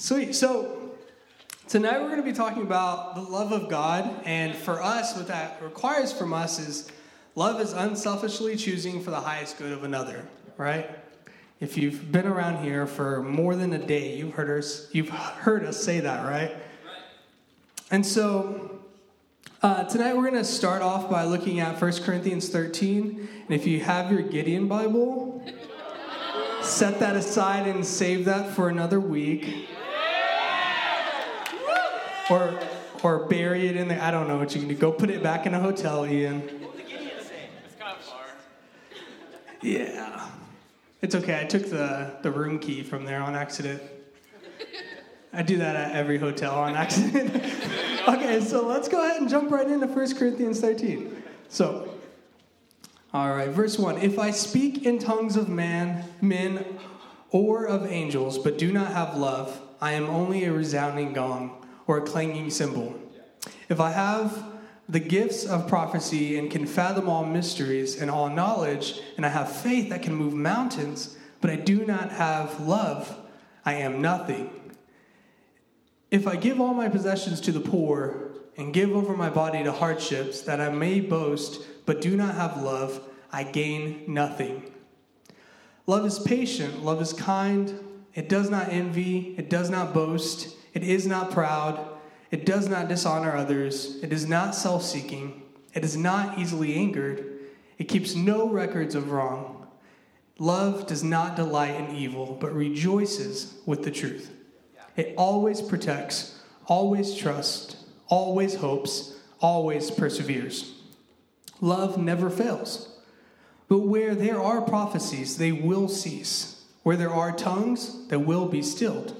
Sweet. So tonight we're going to be talking about the love of God, and for us, what that requires from us is love is unselfishly choosing for the highest good of another, right? If you've been around here for more than a day, you've heard us you've heard us say that, right? And so uh, tonight we're going to start off by looking at 1 Corinthians 13. And if you have your Gideon Bible, set that aside and save that for another week. Or, or bury it in there. I don't know what you can do. Go put it back in a hotel, Ian. It's kind of far. Yeah. It's okay. I took the, the room key from there on accident. I do that at every hotel on accident. okay, so let's go ahead and jump right into 1 Corinthians 13. So, all right, verse 1. If I speak in tongues of man, men, or of angels, but do not have love, I am only a resounding gong or a clanging cymbal. If I have the gifts of prophecy and can fathom all mysteries and all knowledge, and I have faith that can move mountains, but I do not have love, I am nothing. If I give all my possessions to the poor and give over my body to hardships that I may boast, but do not have love, I gain nothing. Love is patient, love is kind, it does not envy, it does not boast. It is not proud. It does not dishonor others. It is not self seeking. It is not easily angered. It keeps no records of wrong. Love does not delight in evil, but rejoices with the truth. It always protects, always trusts, always hopes, always perseveres. Love never fails. But where there are prophecies, they will cease. Where there are tongues, they will be stilled.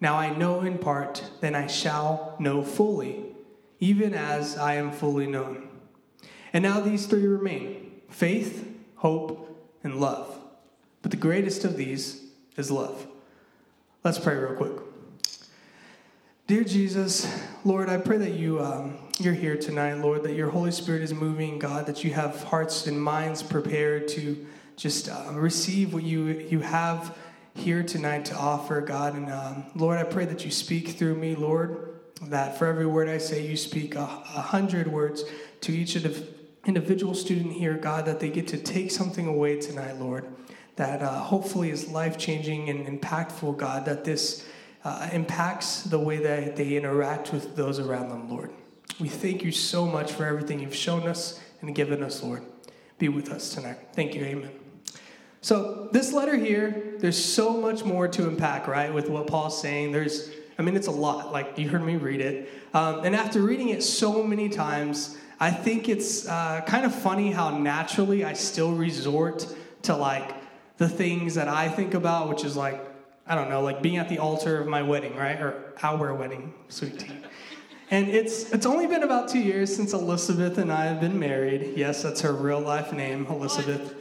Now I know in part, then I shall know fully, even as I am fully known. And now these three remain faith, hope, and love. But the greatest of these is love. Let's pray real quick. Dear Jesus, Lord, I pray that you, um, you're here tonight, Lord, that your Holy Spirit is moving, God, that you have hearts and minds prepared to just uh, receive what you, you have here tonight to offer, God. And um, Lord, I pray that you speak through me, Lord, that for every word I say, you speak a, a hundred words to each individual student here, God, that they get to take something away tonight, Lord, that uh, hopefully is life changing and impactful, God, that this uh, impacts the way that they interact with those around them, Lord. We thank you so much for everything you've shown us and given us, Lord. Be with us tonight. Thank you. Amen. So, this letter here, there's so much more to unpack, right, with what Paul's saying. There's, I mean, it's a lot. Like, you heard me read it. Um, and after reading it so many times, I think it's uh, kind of funny how naturally I still resort to, like, the things that I think about, which is like, I don't know, like being at the altar of my wedding, right? Or our wedding, sweet tea. And it's it's only been about two years since Elizabeth and I have been married. Yes, that's her real life name, Elizabeth.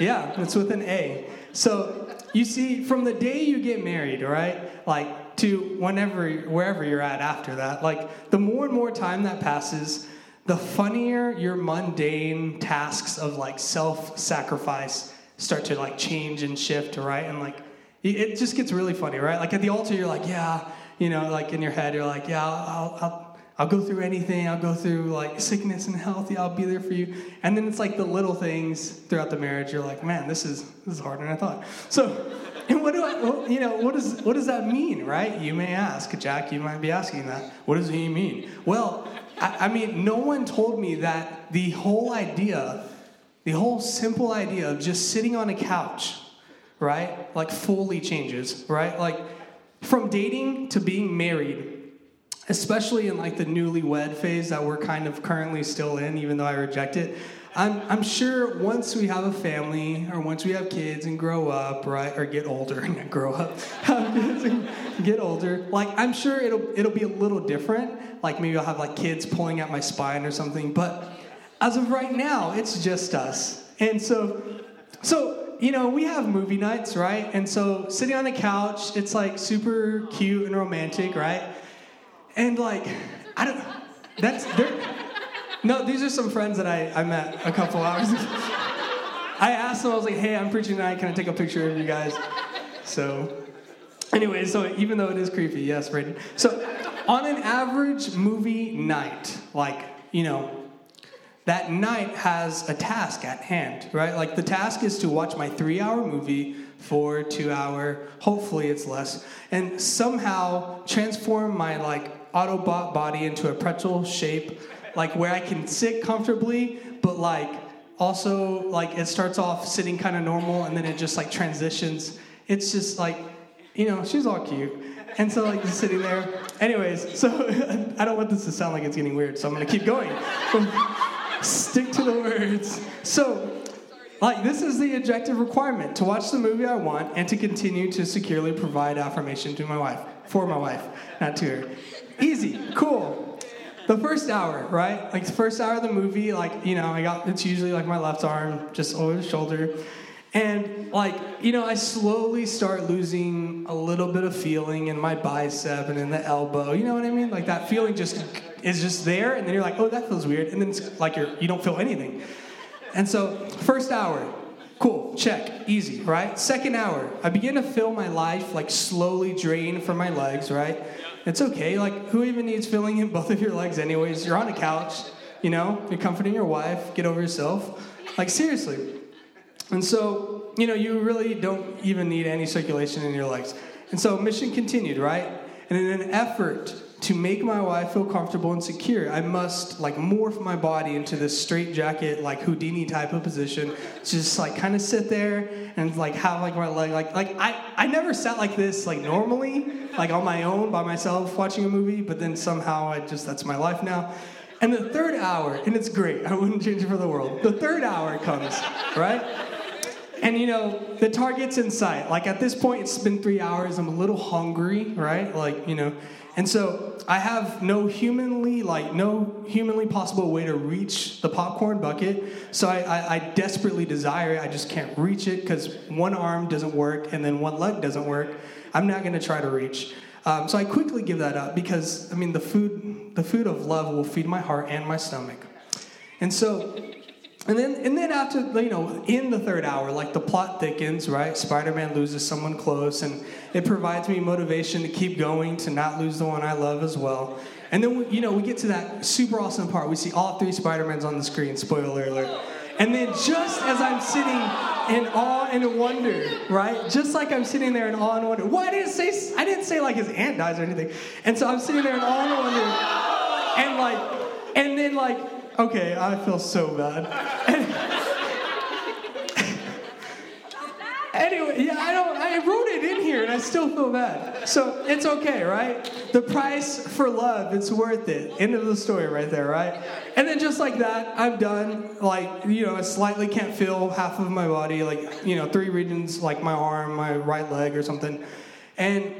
Yeah, it's with an A. So you see, from the day you get married, right, like to whenever, wherever you're at after that, like the more and more time that passes, the funnier your mundane tasks of like self-sacrifice start to like change and shift, right? And like it just gets really funny, right? Like at the altar, you're like, yeah, you know, like in your head, you're like, yeah, I'll, I'll I'll go through anything. I'll go through like sickness and health. Yeah, I'll be there for you. And then it's like the little things throughout the marriage. You're like, man, this is this is harder than I thought. So, and what do I, you know, what does what does that mean, right? You may ask, Jack. You might be asking that. What does he mean? Well, I, I mean, no one told me that the whole idea, the whole simple idea of just sitting on a couch, right, like fully changes, right? Like from dating to being married especially in like the newlywed phase that we're kind of currently still in, even though I reject it. I'm, I'm sure once we have a family or once we have kids and grow up, right, or get older and grow up, get older, like I'm sure it'll it'll be a little different. Like maybe I'll have like kids pulling at my spine or something. But as of right now, it's just us. And so, so you know, we have movie nights, right? And so sitting on the couch, it's like super cute and romantic, right? And like, I don't. That's. No, these are some friends that I, I met a couple hours ago. I asked them, I was like, hey, I'm preaching tonight. Can I take a picture of you guys? So, anyway, so even though it is creepy, yes, Braden. So, on an average movie night, like, you know, that night has a task at hand, right? Like, the task is to watch my three hour movie for two hour, hopefully it's less, and somehow transform my, like, Autobot body into a pretzel shape like where I can sit comfortably, but like also like it starts off sitting kind of normal and then it just like transitions. It's just like, you know, she's all cute. And so like just sitting there. Anyways, so I don't want this to sound like it's getting weird, so I'm gonna keep going. Stick to the words. So like this is the objective requirement to watch the movie I want and to continue to securely provide affirmation to my wife. For my wife, not to her. Easy, cool the first hour, right? Like the first hour of the movie, like, you know, I got, it's usually like my left arm just over the shoulder. And like, you know, I slowly start losing a little bit of feeling in my bicep and in the elbow. You know what I mean? Like that feeling just is just there, and then you're like, oh, that feels weird. And then it's like you're you don't feel anything. And so, first hour, cool, check, easy, right? Second hour, I begin to feel my life like slowly drain from my legs, right? It's okay. Like, who even needs filling in both of your legs, anyways? You're on a couch, you know, you're comforting your wife, get over yourself. Like, seriously. And so, you know, you really don't even need any circulation in your legs. And so, mission continued, right? And in an effort to make my wife feel comfortable and secure, I must like morph my body into this straight jacket, like Houdini type of position. Just like kind of sit there and like have like my leg, like like I I never sat like this like normally, like on my own by myself watching a movie. But then somehow I just that's my life now. And the third hour, and it's great. I wouldn't change it for the world. The third hour comes, right? And you know, the target's in sight. Like at this point, it's been three hours. I'm a little hungry, right? Like, you know, and so I have no humanly, like, no humanly possible way to reach the popcorn bucket. So I, I, I desperately desire it. I just can't reach it because one arm doesn't work and then one leg doesn't work. I'm not going to try to reach. Um, so I quickly give that up because, I mean, the food, the food of love will feed my heart and my stomach. And so and then, and then after, you know, in the third hour, like the plot thickens, right? Spider Man loses someone close, and it provides me motivation to keep going, to not lose the one I love as well. And then, you know, we get to that super awesome part. We see all three Spider Mans on the screen, spoiler alert. And then, just as I'm sitting in awe and wonder, right? Just like I'm sitting there in awe and wonder. Why didn't say? I didn't say like his aunt dies or anything. And so I'm sitting there in awe and wonder, and like, and then like Okay, I feel so bad. anyway, yeah, I don't. I wrote it in here, and I still feel bad. So it's okay, right? The price for love, it's worth it. End of the story, right there, right? And then just like that, I'm done. Like you know, I slightly can't feel half of my body, like you know, three regions, like my arm, my right leg, or something, and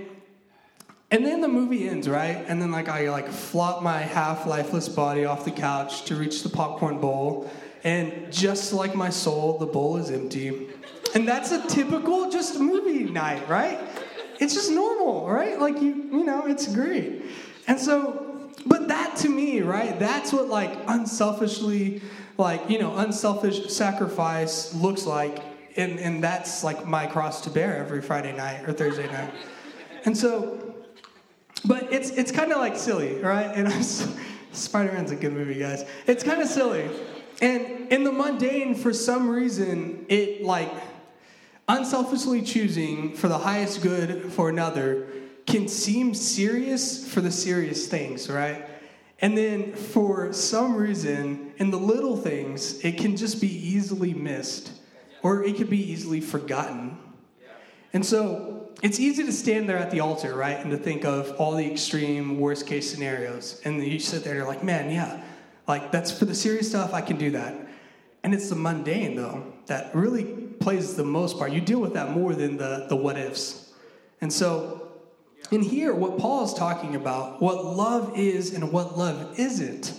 and then the movie ends, right? And then like I like flop my half lifeless body off the couch to reach the popcorn bowl, and just like my soul, the bowl is empty. And that's a typical just movie night, right? It's just normal, right? Like you, you know, it's great. And so, but that to me, right? That's what like unselfishly, like you know, unselfish sacrifice looks like, and and that's like my cross to bear every Friday night or Thursday night. And so but it's it's kind of like silly, right? And i'm Spider Man's a good movie, guys. It's kind of silly, and in the mundane, for some reason, it like unselfishly choosing for the highest good for another can seem serious for the serious things, right? And then for some reason, in the little things, it can just be easily missed, or it could be easily forgotten. And so it's easy to stand there at the altar, right, and to think of all the extreme worst case scenarios. And you sit there and you're like, man, yeah, like that's for the serious stuff, I can do that. And it's the mundane, though, that really plays the most part. You deal with that more than the, the what ifs. And so, in here, what Paul is talking about, what love is and what love isn't,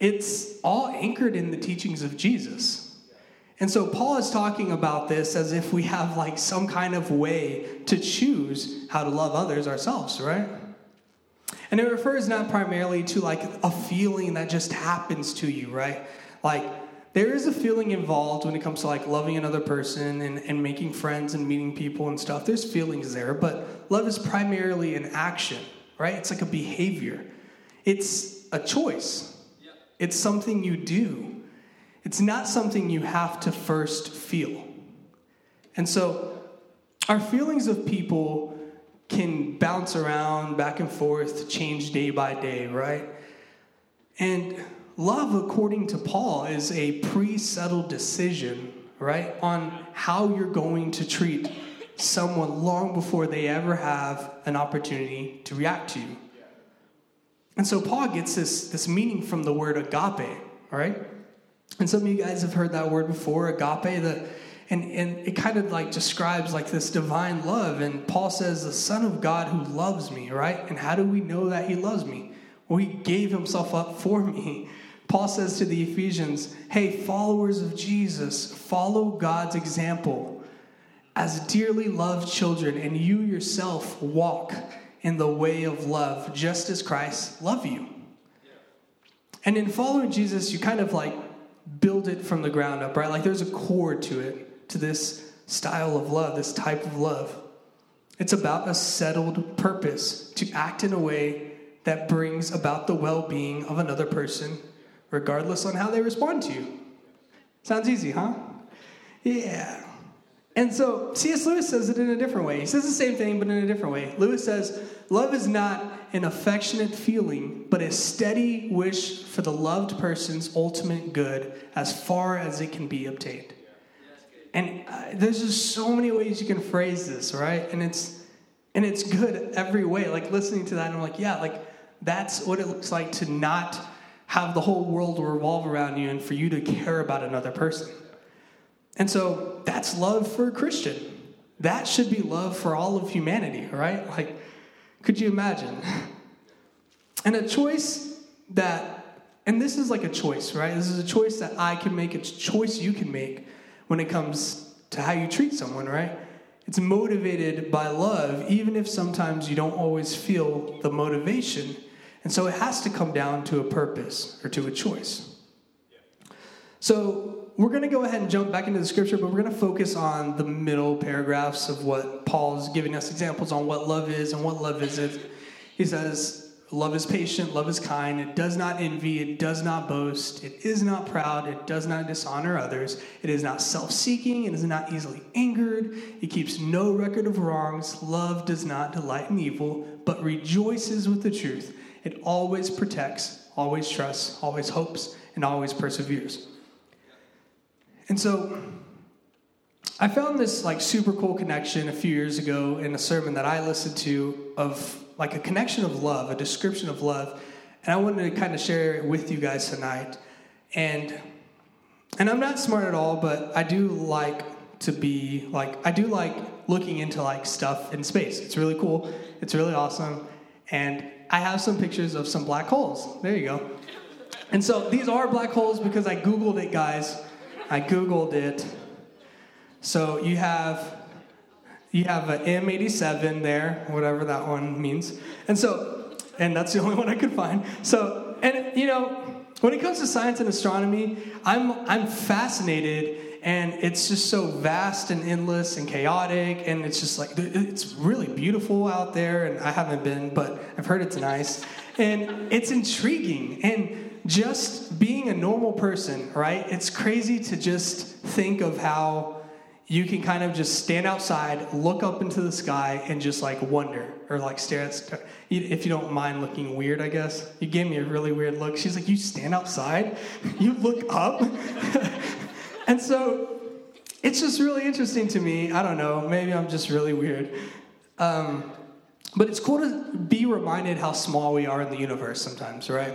it's all anchored in the teachings of Jesus. And so, Paul is talking about this as if we have like some kind of way to choose how to love others ourselves, right? And it refers not primarily to like a feeling that just happens to you, right? Like, there is a feeling involved when it comes to like loving another person and, and making friends and meeting people and stuff. There's feelings there, but love is primarily an action, right? It's like a behavior, it's a choice, it's something you do. It's not something you have to first feel. And so, our feelings of people can bounce around back and forth, change day by day, right? And love, according to Paul, is a pre settled decision, right, on how you're going to treat someone long before they ever have an opportunity to react to you. And so Paul gets this, this meaning from the word agape, right? And some of you guys have heard that word before, agape, that and, and it kind of like describes like this divine love. And Paul says, the Son of God who loves me, right? And how do we know that he loves me? Well, he gave himself up for me. Paul says to the Ephesians, hey, followers of Jesus, follow God's example as dearly loved children, and you yourself walk in the way of love, just as Christ loved you. And in following Jesus, you kind of like build it from the ground up, right? Like there's a core to it, to this style of love, this type of love. It's about a settled purpose to act in a way that brings about the well being of another person regardless on how they respond to you. Sounds easy, huh? Yeah. And so C.S. Lewis says it in a different way. He says the same thing, but in a different way. Lewis says, Love is not an affectionate feeling, but a steady wish for the loved person's ultimate good as far as it can be obtained. And uh, there's just so many ways you can phrase this, right? And it's and it's good every way. Like listening to that, I'm like, yeah, like that's what it looks like to not have the whole world revolve around you and for you to care about another person. And so that's love for a Christian. That should be love for all of humanity, right? Like, could you imagine? And a choice that, and this is like a choice, right? This is a choice that I can make, it's a choice you can make when it comes to how you treat someone, right? It's motivated by love, even if sometimes you don't always feel the motivation and so it has to come down to a purpose or to a choice. So we're going to go ahead and jump back into the scripture, but we're going to focus on the middle paragraphs of what Paul's giving us examples on what love is and what love isn't. He says, Love is patient, love is kind, it does not envy, it does not boast, it is not proud, it does not dishonor others, it is not self seeking, it is not easily angered, it keeps no record of wrongs, love does not delight in evil, but rejoices with the truth. It always protects, always trusts, always hopes, and always perseveres. And so I found this like super cool connection a few years ago in a sermon that I listened to of like a connection of love, a description of love. And I wanted to kind of share it with you guys tonight. And and I'm not smart at all, but I do like to be like I do like looking into like stuff in space. It's really cool. It's really awesome. And I have some pictures of some black holes. There you go. And so these are black holes because I Googled it, guys. I Googled it. So you have you have an M87 there, whatever that one means. And so, and that's the only one I could find. So, and you know, when it comes to science and astronomy, I'm I'm fascinated and it's just so vast and endless and chaotic and it's just like it's really beautiful out there and i haven't been but i've heard it's nice and it's intriguing and just being a normal person right it's crazy to just think of how you can kind of just stand outside look up into the sky and just like wonder or like stare at if you don't mind looking weird i guess you gave me a really weird look she's like you stand outside you look up and so it's just really interesting to me. I don't know, maybe I'm just really weird. Um, but it's cool to be reminded how small we are in the universe sometimes, right?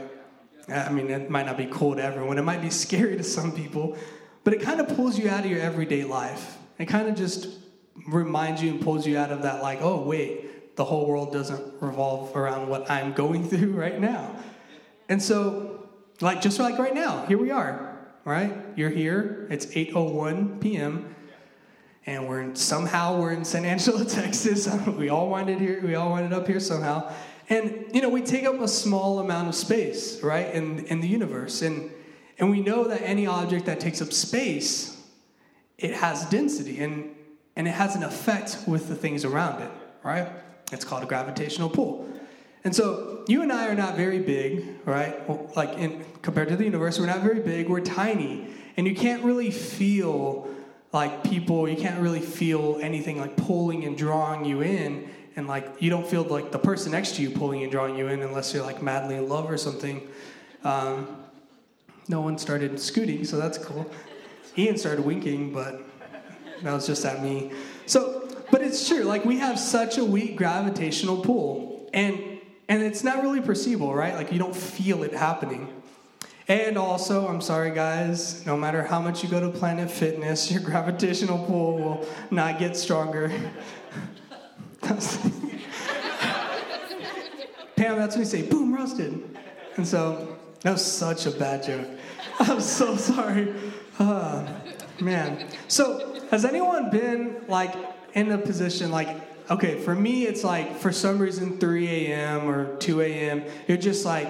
I mean, it might not be cool to everyone, it might be scary to some people, but it kind of pulls you out of your everyday life. It kind of just reminds you and pulls you out of that, like, oh, wait, the whole world doesn't revolve around what I'm going through right now. And so, like, just like right now, here we are, right? You're here, it's 8.01 p.m., and we're in, somehow we're in San Angelo, Texas. we all winded here, we all winded up here somehow. And, you know, we take up a small amount of space, right, in, in the universe. And, and we know that any object that takes up space, it has density and, and it has an effect with the things around it, right? It's called a gravitational pull. And so you and I are not very big, right? Well, like in, compared to the universe, we're not very big, we're tiny. And you can't really feel like people, you can't really feel anything like pulling and drawing you in and like you don't feel like the person next to you pulling and drawing you in unless you're like madly in love or something. Um, no one started scooting, so that's cool. Ian started winking, but that was just at me. So, but it's true. Like we have such a weak gravitational pull, and and it's not really perceivable, right? Like you don't feel it happening. And also, I'm sorry, guys. No matter how much you go to Planet Fitness, your gravitational pull will not get stronger. Pam, that's when you say, boom, roasted. And so that was such a bad joke. I'm so sorry. Uh, man. So, has anyone been like in a position like, okay, for me, it's like for some reason 3 a.m. or 2 a.m., you're just like,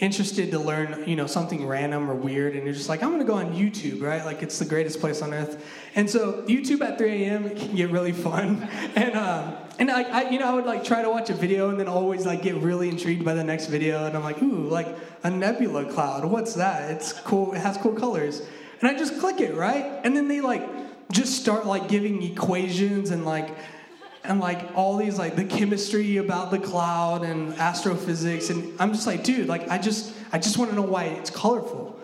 interested to learn, you know, something random or weird, and you're just like, I'm gonna go on YouTube, right? Like it's the greatest place on earth. And so YouTube at 3 a.m. can get really fun, and uh, and I, I, you know, I would like try to watch a video and then always like get really intrigued by the next video, and I'm like, ooh, like a nebula cloud. What's that? It's cool. It has cool colors, and I just click it, right? And then they like just start like giving equations and like and like all these like the chemistry about the cloud and astrophysics and i'm just like dude like i just i just want to know why it's colorful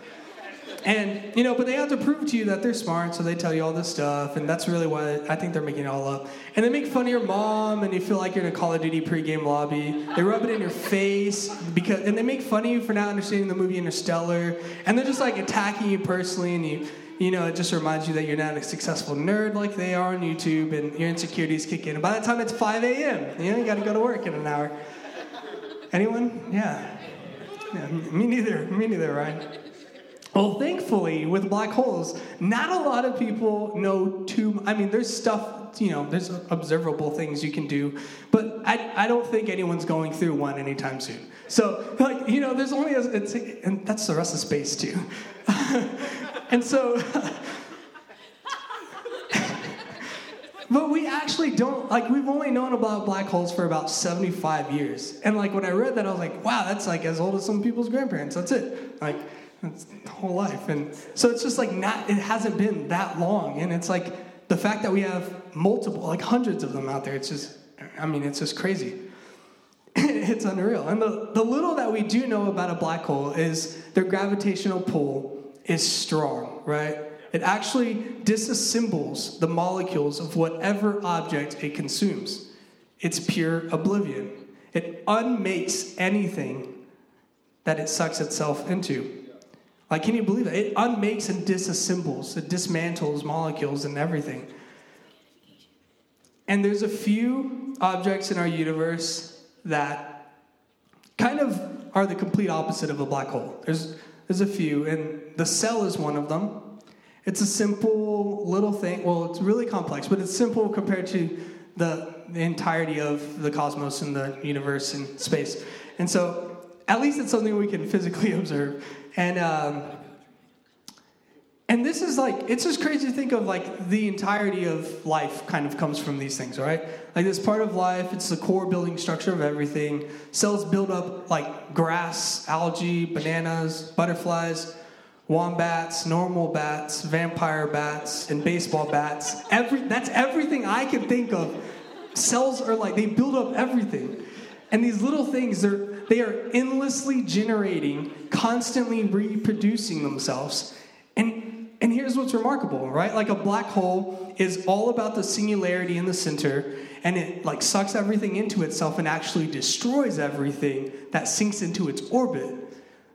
and you know but they have to prove to you that they're smart so they tell you all this stuff and that's really why i think they're making it all up and they make fun of your mom and you feel like you're in a call of duty pregame lobby they rub it in your face because and they make fun of you for not understanding the movie interstellar and they're just like attacking you personally and you you know, it just reminds you that you're not a successful nerd like they are on YouTube, and your insecurities kick in. And by the time it's 5 a.m., you know, you got to go to work in an hour. Anyone? Yeah. yeah. Me neither. Me neither, right? Well, thankfully, with black holes, not a lot of people know too. I mean, there's stuff, you know, there's observable things you can do, but I, I don't think anyone's going through one anytime soon. So, like, you know, there's only a, it's, and that's the rest of space too. And so, but we actually don't, like, we've only known about black holes for about 75 years. And, like, when I read that, I was like, wow, that's like as old as some people's grandparents. That's it. Like, that's the whole life. And so it's just like not, it hasn't been that long. And it's like the fact that we have multiple, like hundreds of them out there, it's just, I mean, it's just crazy. it's unreal. And the, the little that we do know about a black hole is their gravitational pull is strong, right? It actually disassembles the molecules of whatever object it consumes. It's pure oblivion. It unmakes anything that it sucks itself into. Like, can you believe that? It unmakes and disassembles, it dismantles molecules and everything. And there's a few objects in our universe that kind of are the complete opposite of a black hole. There's there's a few, and the cell is one of them. It's a simple little thing. Well, it's really complex, but it's simple compared to the, the entirety of the cosmos and the universe and space. And so, at least it's something we can physically observe. And um, and this is like it's just crazy to think of like the entirety of life kind of comes from these things right? Like this part of life it's the core building structure of everything. Cells build up like grass algae bananas butterflies wombats normal bats vampire bats and baseball bats. Every that's everything i can think of. Cells are like they build up everything. And these little things they're they are endlessly generating constantly reproducing themselves and and here's what's remarkable, right? Like a black hole is all about the singularity in the center, and it like sucks everything into itself and actually destroys everything that sinks into its orbit.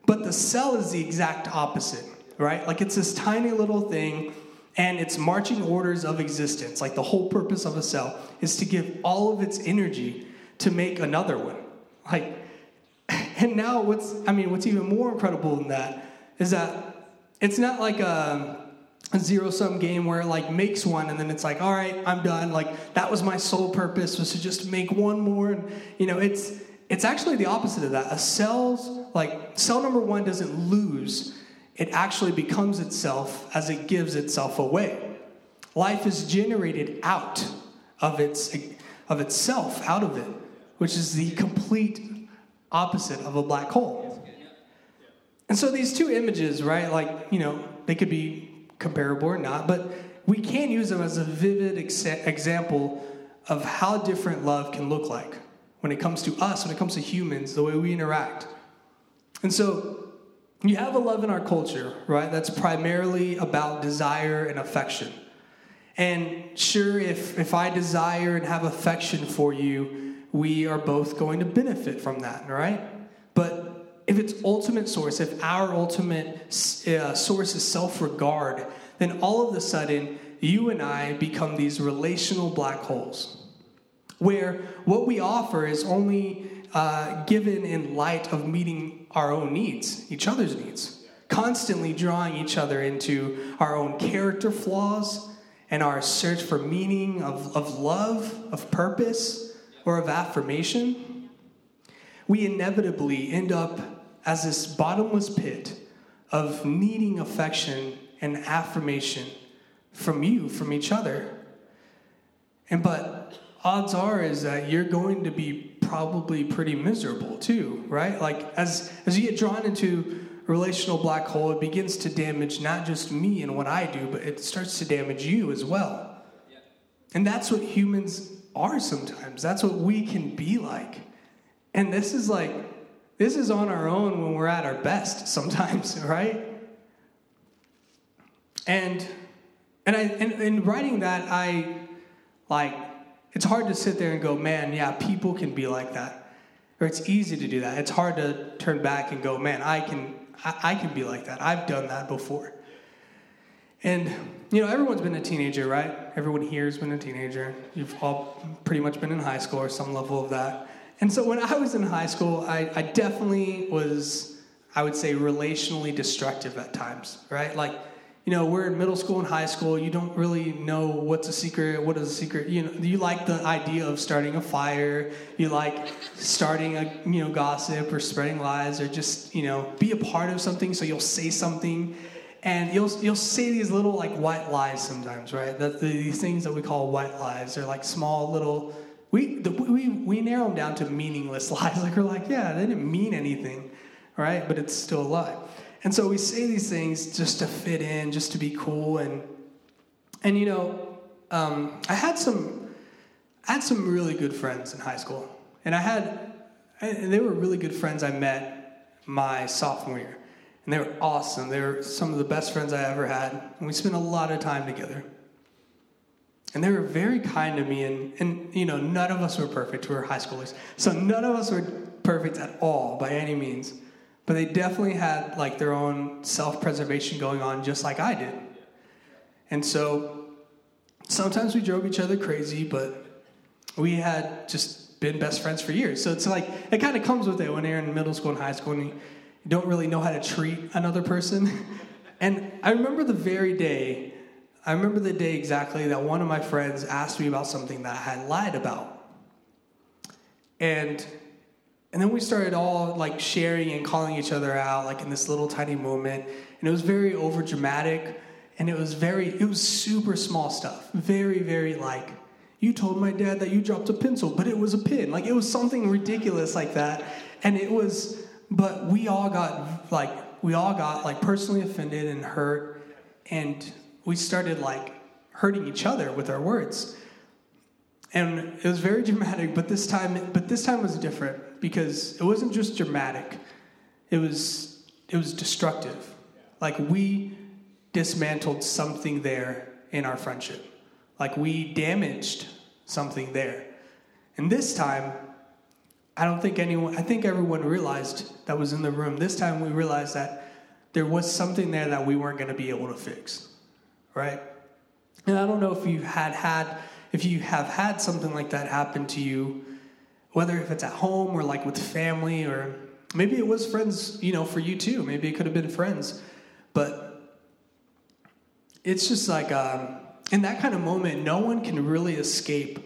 But the cell is the exact opposite, right? Like it's this tiny little thing and it's marching orders of existence. Like the whole purpose of a cell is to give all of its energy to make another one. Like, and now what's, I mean, what's even more incredible than that is that it's not like a, zero sum game where it like makes one and then it's like, all right, I'm done. Like that was my sole purpose was to just make one more. And, you know, it's, it's actually the opposite of that. A cell's, like, cell number one doesn't lose it actually becomes itself as it gives itself away. Life is generated out of its of itself, out of it, which is the complete opposite of a black hole. And so these two images, right, like, you know, they could be comparable or not, but we can use them as a vivid ex- example of how different love can look like when it comes to us, when it comes to humans, the way we interact. And so you have a love in our culture, right? That's primarily about desire and affection. And sure, if, if I desire and have affection for you, we are both going to benefit from that, right? But if its ultimate source, if our ultimate uh, source is self regard, then all of a sudden, you and I become these relational black holes where what we offer is only uh, given in light of meeting our own needs, each other's needs, constantly drawing each other into our own character flaws and our search for meaning of, of love, of purpose, or of affirmation. We inevitably end up as this bottomless pit of needing affection and affirmation from you, from each other. And but odds are is that you're going to be probably pretty miserable too, right? Like as as you get drawn into a relational black hole, it begins to damage not just me and what I do, but it starts to damage you as well. And that's what humans are sometimes. That's what we can be like. And this is like this is on our own when we're at our best sometimes, right? And and I in writing that I like it's hard to sit there and go, man, yeah, people can be like that. Or it's easy to do that. It's hard to turn back and go, man, I can, I, I can be like that. I've done that before. And, you know, everyone's been a teenager, right? Everyone here has been a teenager. You've all pretty much been in high school or some level of that. And so when I was in high school, I, I definitely was, I would say, relationally destructive at times, right? Like, you know, we're in middle school and high school. You don't really know what's a secret, what is a secret. You know, you like the idea of starting a fire. You like starting a you know gossip or spreading lies or just you know be a part of something. So you'll say something, and you'll you'll say these little like white lies sometimes, right? That the, these things that we call white lies are like small little. We, the, we we narrow them down to meaningless lies. Like we're like, yeah, they didn't mean anything, right? But it's still a lie. And so we say these things just to fit in, just to be cool, and and you know, um, I had some I had some really good friends in high school, and I had and they were really good friends I met my sophomore year, and they were awesome. They were some of the best friends I ever had, and we spent a lot of time together. And they were very kind to me, and, and you know, none of us were perfect. We were high schoolers, so none of us were perfect at all by any means but they definitely had like their own self-preservation going on just like i did and so sometimes we drove each other crazy but we had just been best friends for years so it's like it kind of comes with it when you're in middle school and high school and you don't really know how to treat another person and i remember the very day i remember the day exactly that one of my friends asked me about something that i had lied about and and then we started all like sharing and calling each other out, like in this little tiny moment. And it was very over dramatic. And it was very, it was super small stuff. Very, very like, you told my dad that you dropped a pencil, but it was a pin. Like it was something ridiculous like that. And it was, but we all got like, we all got like personally offended and hurt. And we started like hurting each other with our words. And it was very dramatic, but this time, but this time was different because it wasn't just dramatic, it was, it was destructive. Like we dismantled something there in our friendship. Like we damaged something there. And this time, I don't think anyone, I think everyone realized that was in the room. This time we realized that there was something there that we weren't going to be able to fix, right? And I don't know if you had had, if you have had something like that happen to you, whether if it's at home or like with family or maybe it was friends, you know, for you too. Maybe it could have been friends, but it's just like um, in that kind of moment, no one can really escape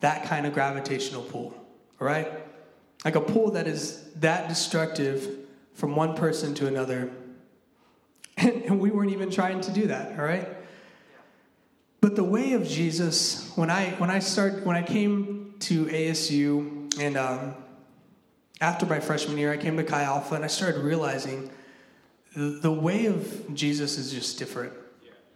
that kind of gravitational pull, right? Like a pull that is that destructive from one person to another. And, and we weren't even trying to do that, all right? But the way of Jesus, when I when I started when I came to ASU and um, after my freshman year, I came to Chi Alpha and I started realizing the, the way of Jesus is just different,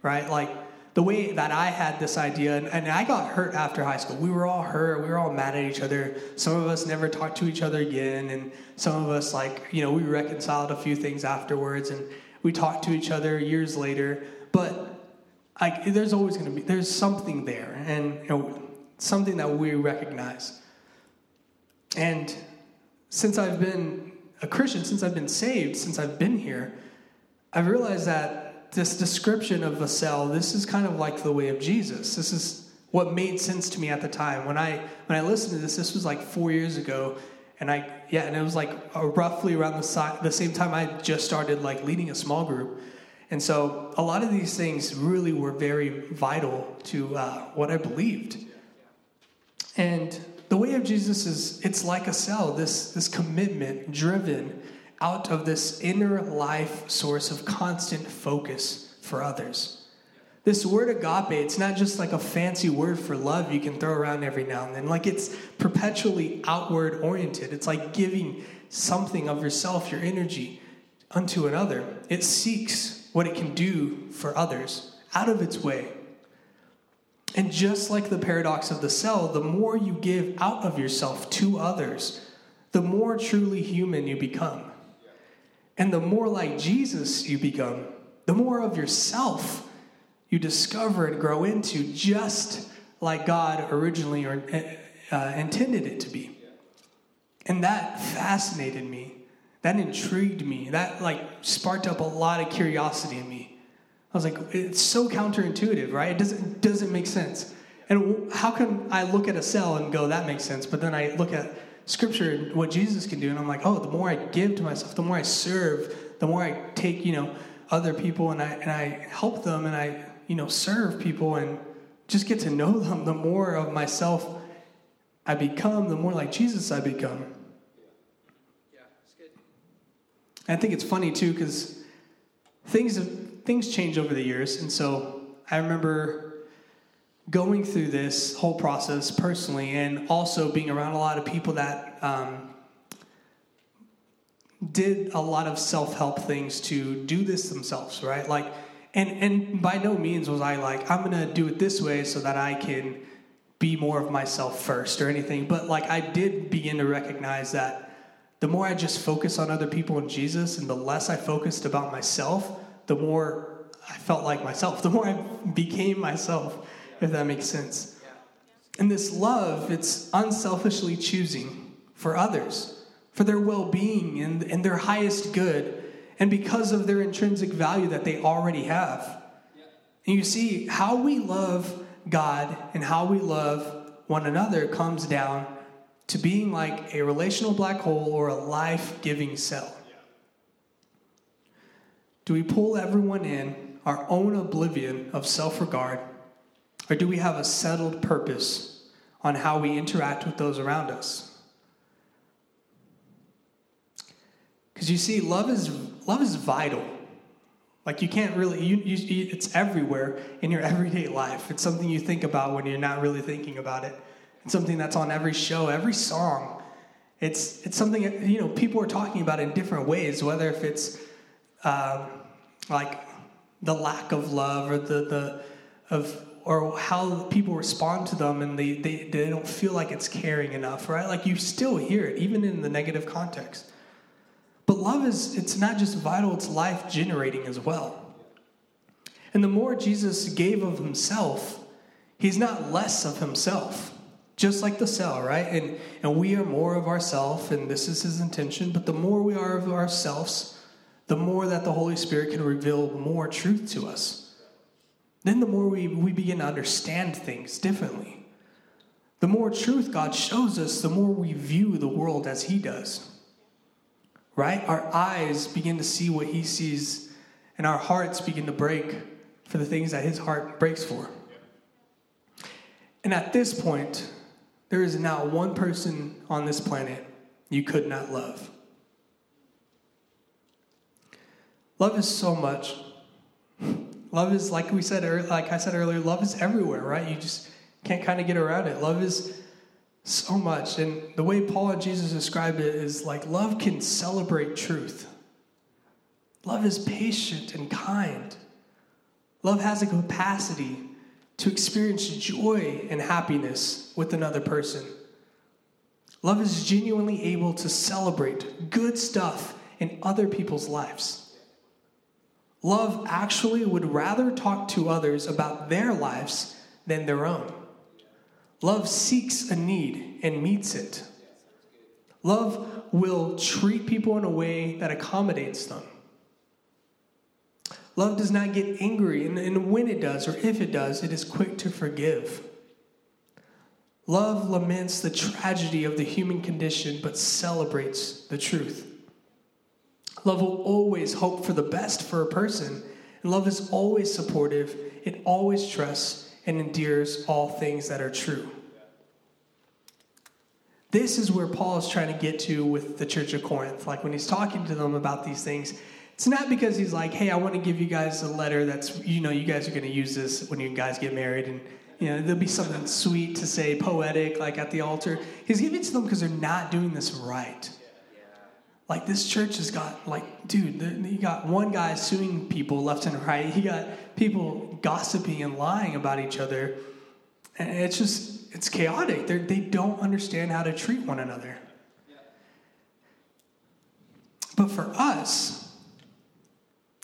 right? Like the way that I had this idea, and, and, I got hurt after high school. We were all hurt. We were all mad at each other. Some of us never talked to each other again, and some of us, like, you know, we reconciled a few things afterwards, and we talked to each other years later. But like, there's always going to be there's something there, and you know, something that we recognize. And since I've been a Christian, since I've been saved, since I've been here, I've realized that this description of a cell, this is kind of like the way of Jesus. This is what made sense to me at the time. When I when I listened to this, this was like four years ago, and I yeah, and it was like uh, roughly around the, si- the same time I just started like leading a small group, and so a lot of these things really were very vital to uh, what I believed. And the way of Jesus is it's like a cell. This this commitment driven out of this inner life source of constant focus for others. This word agape, it's not just like a fancy word for love you can throw around every now and then. Like it's perpetually outward oriented. It's like giving something of yourself, your energy, unto another. It seeks what it can do for others out of its way. And just like the paradox of the cell, the more you give out of yourself to others, the more truly human you become. And the more like Jesus you become, the more of yourself you discover and grow into, just like God originally or, uh, intended it to be. And that fascinated me. That intrigued me. That like sparked up a lot of curiosity in me. I was like, it's so counterintuitive, right? It doesn't doesn't make sense. And how can I look at a cell and go, that makes sense, but then I look at scripture and what Jesus can do. And I'm like, oh, the more I give to myself, the more I serve, the more I take, you know, other people and I and I help them and I, you know, serve people and just get to know them, the more of myself I become, the more like Jesus I become. Yeah, it's good. I think it's funny too because things things change over the years, and so I remember going through this whole process personally and also being around a lot of people that um, did a lot of self-help things to do this themselves right? Like and and by no means was i like i'm gonna do it this way so that i can be more of myself first or anything but like i did begin to recognize that the more i just focus on other people and jesus and the less i focused about myself the more i felt like myself the more i became myself if that makes sense. And this love, it's unselfishly choosing for others, for their well being and, and their highest good, and because of their intrinsic value that they already have. And you see, how we love God and how we love one another comes down to being like a relational black hole or a life giving cell. Do we pull everyone in our own oblivion of self regard? Or do we have a settled purpose on how we interact with those around us? Because you see, love is, love is vital. Like you can't really, you, you, it's everywhere in your everyday life. It's something you think about when you're not really thinking about it. It's something that's on every show, every song. It's, it's something, you know, people are talking about in different ways, whether if it's um, like the lack of love or the, the of or how people respond to them and they, they, they don't feel like it's caring enough, right? Like you still hear it, even in the negative context. But love is, it's not just vital, it's life generating as well. And the more Jesus gave of himself, he's not less of himself. Just like the cell, right? And, and we are more of ourself, and this is his intention. But the more we are of ourselves, the more that the Holy Spirit can reveal more truth to us. Then the more we, we begin to understand things differently. The more truth God shows us, the more we view the world as He does. Right? Our eyes begin to see what He sees, and our hearts begin to break for the things that His heart breaks for. And at this point, there is not one person on this planet you could not love. Love is so much. Love is like we said, like I said earlier, love is everywhere, right? You just can't kind of get around it. Love is so much, and the way Paul and Jesus describe it is like love can celebrate truth. Love is patient and kind. Love has a capacity to experience joy and happiness with another person. Love is genuinely able to celebrate good stuff in other people's lives. Love actually would rather talk to others about their lives than their own. Love seeks a need and meets it. Love will treat people in a way that accommodates them. Love does not get angry, and, and, when it does, or if it does, it is quick to forgive. Love laments the tragedy of the human condition, but celebrates the truth. Love will always hope for the best for a person. And love is always supportive, it always trusts and endures all things that are true. This is where Paul is trying to get to with the church of Corinth. Like when he's talking to them about these things, it's not because he's like, hey, I want to give you guys a letter that's, you know, you guys are going to use this when you guys get married and you know, there'll be something sweet to say, poetic, like at the altar. He's giving it to them because they're not doing this right. Like this church has got like, dude, you got one guy suing people left and right. You got people gossiping and lying about each other, and it's just it's chaotic. They're, they do not understand how to treat one another. But for us,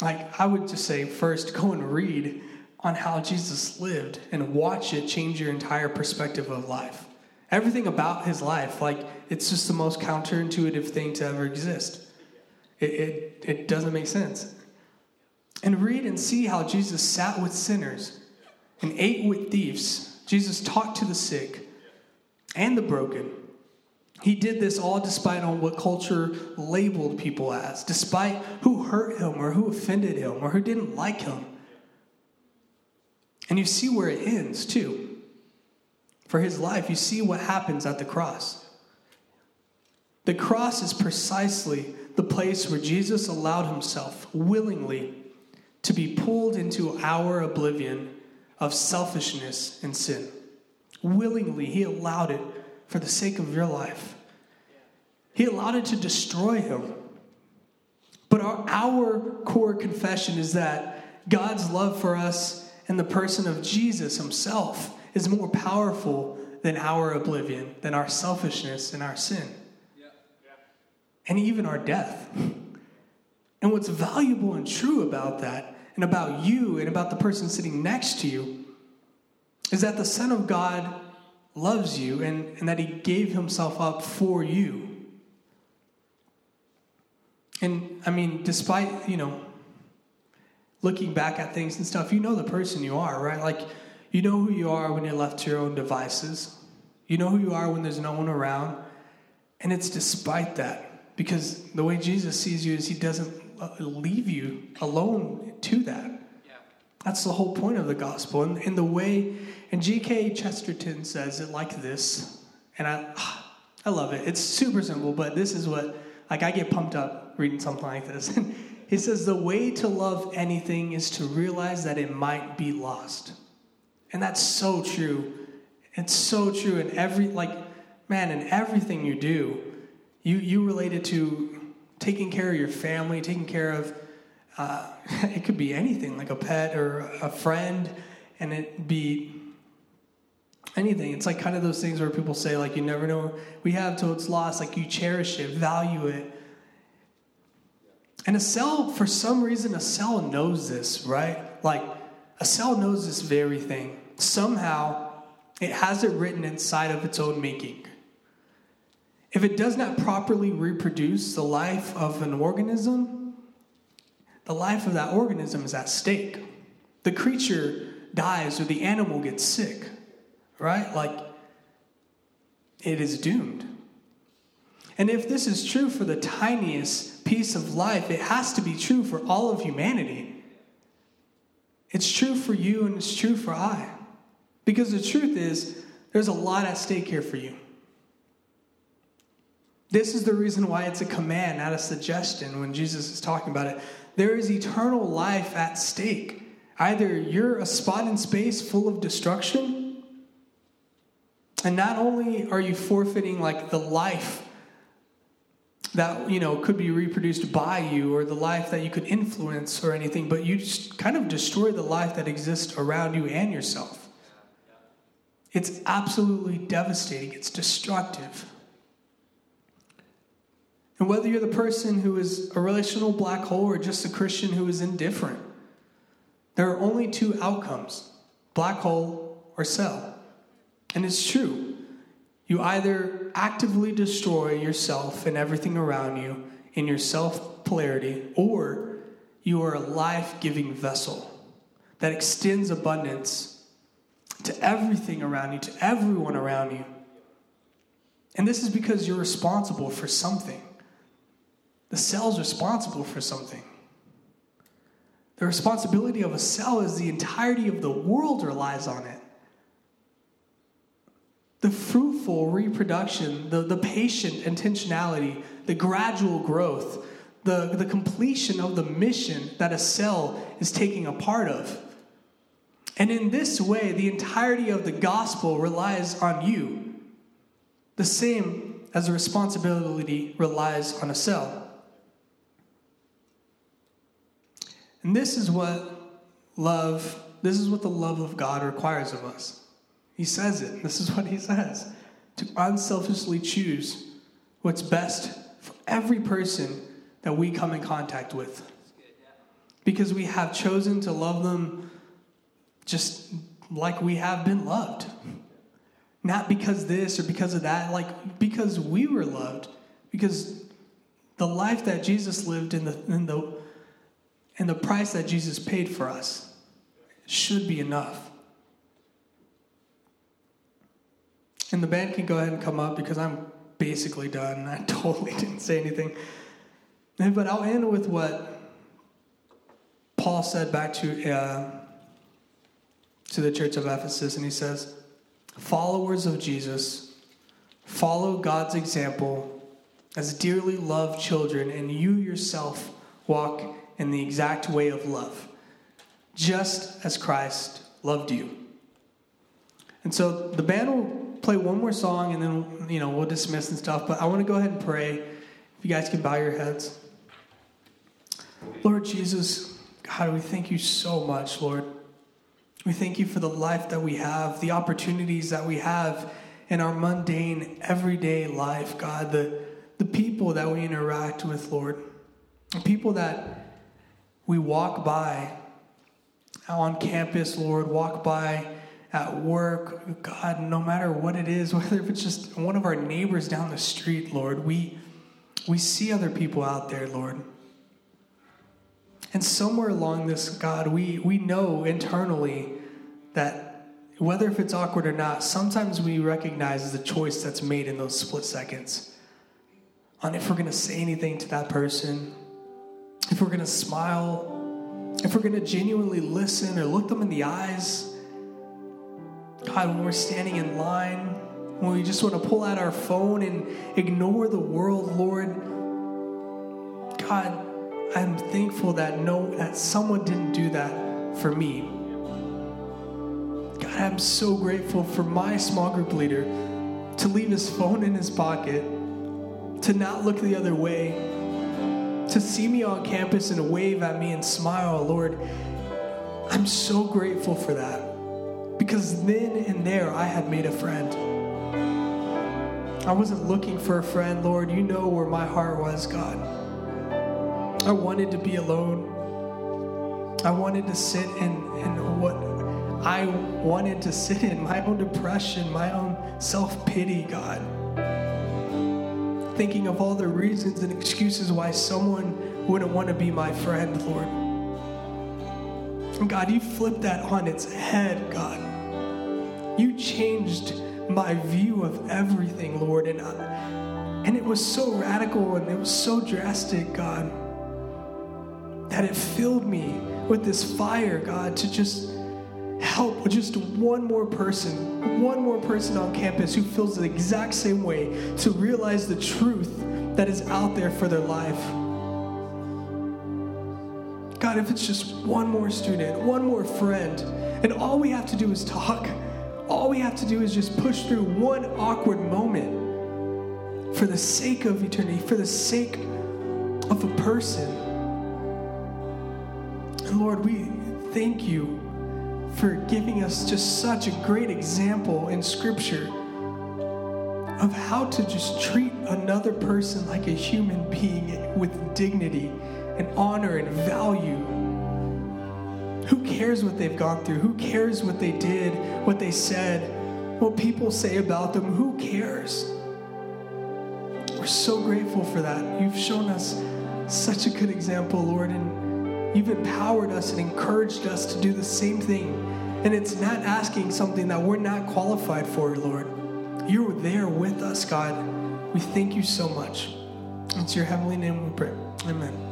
like I would just say, first go and read on how Jesus lived and watch it change your entire perspective of life. Everything about his life, like it's just the most counterintuitive thing to ever exist. It, it, it doesn't make sense. And read and see how Jesus sat with sinners and ate with thieves. Jesus talked to the sick and the broken. He did this all despite on what culture labeled people as, despite who hurt him or who offended him or who didn't like him. And you see where it ends, too. For his life, you see what happens at the cross. The cross is precisely the place where Jesus allowed himself willingly to be pulled into our oblivion of selfishness and sin. Willingly, he allowed it for the sake of your life. He allowed it to destroy him. But our, our core confession is that God's love for us and the person of Jesus himself is more powerful than our oblivion, than our selfishness and our sin and even our death. And what's valuable and true about that, and about you, and about the person sitting next to you, is that the Son of God loves you and, and that He gave Himself up for you. And I mean, despite, you know, looking back at things and stuff, you know the person you are, right? Like, you know who you are when you're left to your own devices. You know who you are when there's no one around. And it's despite that because the way Jesus sees you is he doesn't uh, leave you alone to that. Yeah. That's the whole point of the gospel. And, and the way, and G.K. Chesterton says it like this, and I, I love it. It's super simple, but this is what, like, I get pumped up reading something like this. he says, The way to love anything is to realize that it might be lost. And that's so true. It's so true in every, like, man, in everything you do you, you related to taking care of your family, taking care of, uh, it could be anything, like a pet or a friend, and it be anything. It's like kind of those things where people say, like, you never know we have till it's lost, like you cherish it, value it. And a cell, for some reason, a cell knows this, right? Like, a cell knows this very thing. Somehow, it has it written inside of its own making. If it does not properly reproduce the life of an organism, the life of that organism is at stake. The creature dies or the animal gets sick, right? Like, it is doomed. And if this is true for the tiniest piece of life, it has to be true for all of humanity. It's true for you and it's true for I. Because the truth is, there's a lot at stake here for you. This is the reason why it's a command, not a suggestion when Jesus is talking about it. There is eternal life at stake. Either you're a spot in space full of destruction, and not only are you forfeiting like the life that you know could be reproduced by you or the life that you could influence or anything, but you just kind of destroy the life that exists around you and yourself. It's absolutely devastating. It's destructive. And whether you're the person who is a relational black hole or just a Christian who is indifferent, there are only two outcomes black hole or cell. And it's true. You either actively destroy yourself and everything around you in your self polarity, or you are a life giving vessel that extends abundance to everything around you, to everyone around you. And this is because you're responsible for something. The cell's responsible for something. The responsibility of a cell is the entirety of the world relies on it. The fruitful reproduction, the, the patient intentionality, the gradual growth, the, the completion of the mission that a cell is taking a part of. And in this way, the entirety of the gospel relies on you, the same as the responsibility relies on a cell. And this is what love, this is what the love of God requires of us. He says it. This is what he says to unselfishly choose what's best for every person that we come in contact with. Because we have chosen to love them just like we have been loved. Not because this or because of that, like because we were loved. Because the life that Jesus lived in the, in the and the price that Jesus paid for us should be enough. And the band can go ahead and come up because I'm basically done. I totally didn't say anything. But I'll end with what Paul said back to, uh, to the church of Ephesus, and he says, Followers of Jesus, follow God's example as dearly loved children, and you yourself walk in the exact way of love, just as Christ loved you. And so the band will play one more song and then, you know, we'll dismiss and stuff. But I want to go ahead and pray. If you guys can bow your heads. Lord Jesus, God, we thank you so much, Lord. We thank you for the life that we have, the opportunities that we have in our mundane, everyday life, God, the, the people that we interact with, Lord. The people that we walk by uh, on campus, Lord, walk by at work, God, no matter what it is, whether if it's just one of our neighbors down the street, Lord, we we see other people out there, Lord. And somewhere along this, God, we, we know internally that whether if it's awkward or not, sometimes we recognize the choice that's made in those split seconds on if we're to say anything to that person, if we're going to smile, if we're going to genuinely listen or look them in the eyes, God, when we're standing in line, when we just want to pull out our phone and ignore the world, Lord, God, I'm thankful that no that someone didn't do that for me. God, I'm so grateful for my small group leader to leave his phone in his pocket, to not look the other way, to see me on campus and wave at me and smile, Lord, I'm so grateful for that. Because then and there, I had made a friend. I wasn't looking for a friend, Lord. You know where my heart was, God. I wanted to be alone. I wanted to sit in, in what I wanted to sit in my own depression, my own self pity, God thinking of all the reasons and excuses why someone wouldn't want to be my friend, Lord. God, you flipped that on its head, God. You changed my view of everything, Lord. And, I, and it was so radical and it was so drastic, God, that it filled me with this fire, God, to just help just one more person, one more person on campus who feels the exact same way to realize the truth that is out there for their life. God, if it's just one more student, one more friend, and all we have to do is talk, all we have to do is just push through one awkward moment for the sake of eternity, for the sake of a person. And Lord, we thank you for giving us just such a great example in Scripture of how to just treat another person like a human being with dignity and honor and value. Who cares what they've gone through? Who cares what they did, what they said, what people say about them? Who cares? We're so grateful for that. You've shown us such a good example, Lord, and you've empowered us and encouraged us to do the same thing. And it's not asking something that we're not qualified for, Lord. You're there with us, God. We thank you so much. It's your heavenly name we pray. Amen.